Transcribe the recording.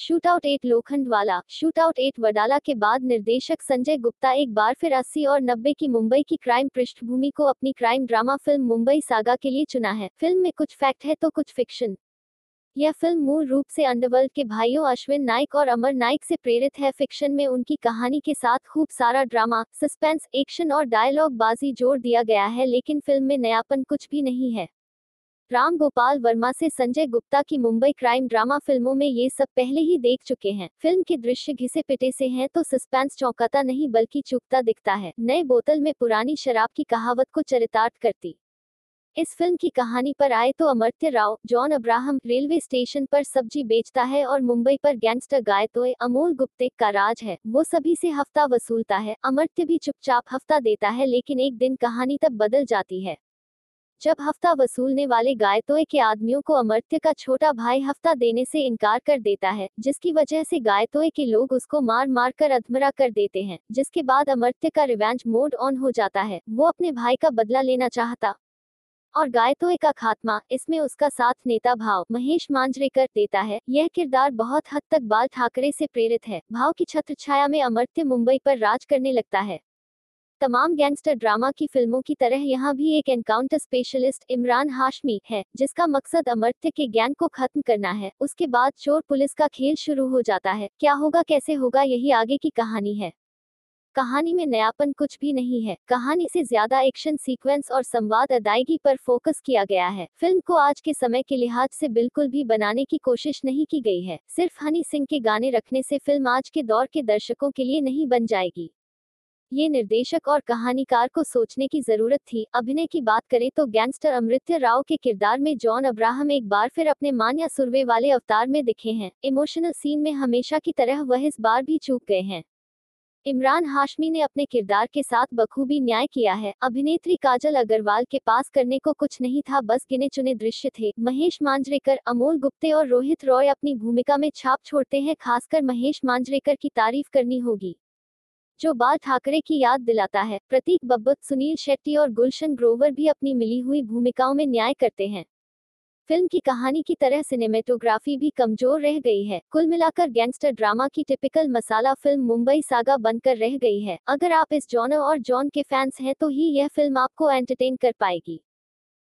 Shootout at Lokhandwala shootout at Wadala के बाद निर्देशक संजय गुप्ता एक बार फिर 80 और 90 की मुंबई की क्राइम पृष्ठभूमि को अपनी क्राइम ड्रामा फ़िल्म मुंबई सागा के लिए चुना है। फ़िल्म में कुछ फैक्ट है तो कुछ फिक्शन। यह फ़िल्म मूल रूप से अंडरवर्ल्ड के भाइयों अश्विन नाइक और अमर नाइक से प्रेरित है। फिक्शन में उनकी कहानी के साथ खूब सारा ड्रामा, सस्पेंस, एक्शन और डायलॉग बाजी जोड़ दिया गया है, लेकिन फ़िल्म में नयापन कुछ भी नहीं है। राम गोपाल वर्मा से संजय गुप्ता की मुंबई क्राइम ड्रामा फ़िल्मों में ये सब पहले ही देख चुके हैं। फ़िल्म के दृश्य घिसे पिटे से हैं तो सस्पेंस चौंकाता नहीं बल्कि चुपता दिखता है। नए बोतल में पुरानी शराब की कहावत को चरितार्थ करती। इस फ़िल्म की कहानी पर आए तो Amartya Rao, John Abraham railway station पर सब्ज़ी बेचता है और मुंबई पर गैंगस्टर गाय गायतोय अमोल गुप्ते का राज है। वो सभी से हफ़्ता वसूलता है। अमर्त्य भी चुपचाप हफ़्ता देता है लेकिन एक दिन कहानी तब बदल जाती है। जब हफ़्ता वसूलने वाले गायतोय के आदमियों को अमर्त्य का छोटा भाई हफ़्ता देने से इनकार कर देता है, जिसकी वजह से गायतोय के लोग उसको मार मार कर अधमरा कर देते हैं, जिसके बाद अमर्त्य का रिवेंज मोड ऑन हो जाता है, वो अपने भाई का बदला लेना चाहता। और गायतोय का खात्मा, इसमें उसका साथ नेता भाव, महेश मांजरेकर देता है, यह किरदार बहुत हद तक बाल ठाकरे से प्रेरित है, भाव की छत्र छाया में अमर्त्य मुंबई पर राज करने लगता है। तमाम गैंगस्टर ड्रामा की फ़िल्मों की तरह यहाँ भी एक एनकाउंटर स्पेशलिस्ट इमरान हाशमी है, जिसका मकसद अमर्त्य के गैंग को खत्म करना है। उसके बाद चोर पुलिस का खेल शुरू हो जाता है। क्या होगा, कैसे होगा, यही आगे की कहानी है। कहानी में नयापन कुछ भी नहीं है। कहानी से ज़्यादा एक्शन सीक्वेंस और संवाद अदायगी पर फोकस किया गया है। फ़िल्म को आज के समय के लिहाज से बिल्कुल भी बनाने की कोशिश नहीं की गई है। सिर्फ़ हनी सिंह के गाने रखने से फ़िल्म आज के दौर के दर्शकों के लिए नहीं बन जाएगी। ये निर्देशक और कहानीकार को सोचने की ज़रूरत थी। अभिनय की बात करें तो गैंगस्टर अमृत्य राव के किरदार में जॉन अब्राहम एक बार फिर अपने मान या सुरवे वाले अवतार में दिखे हैं। इमोशनल सीन में हमेशा की तरह वह इस बार भी चूक गए हैं। इमरान हाशमी ने अपने किरदार के साथ बखूबी न्याय किया है। अभिनेत्री काजल अग्रवाल के पास करने को कुछ नहीं था, बस गिने चुने दृश्य थे। महेश मांजरेकर, अमोल गुप्ते और रोहित रॉय अपनी भूमिका में छाप छोड़ते हैं, खासकर महेश मांजरेकर की तारीफ़ करनी होगी। जो बाल ठाकरे की याद दिलाता है। प्रतीक बब्बत, सुनील शेट्टी और गुलशन ग्रोवर भी अपनी मिली हुई भूमिकाओं में न्याय करते हैं। फ़िल्म की कहानी की तरह सिनेमेटोग्राफी भी कमज़ोर रह गई है। कुल मिलाकर गैंगस्टर ड्रामा की टिपिकल मसाला फ़िल्म मुंबई सागा बनकर रह गई है। अगर आप इस जॉनर और जॉन के फैंस हैं तो ही यह फ़िल्म आपको एंटरटेन कर पाएगी।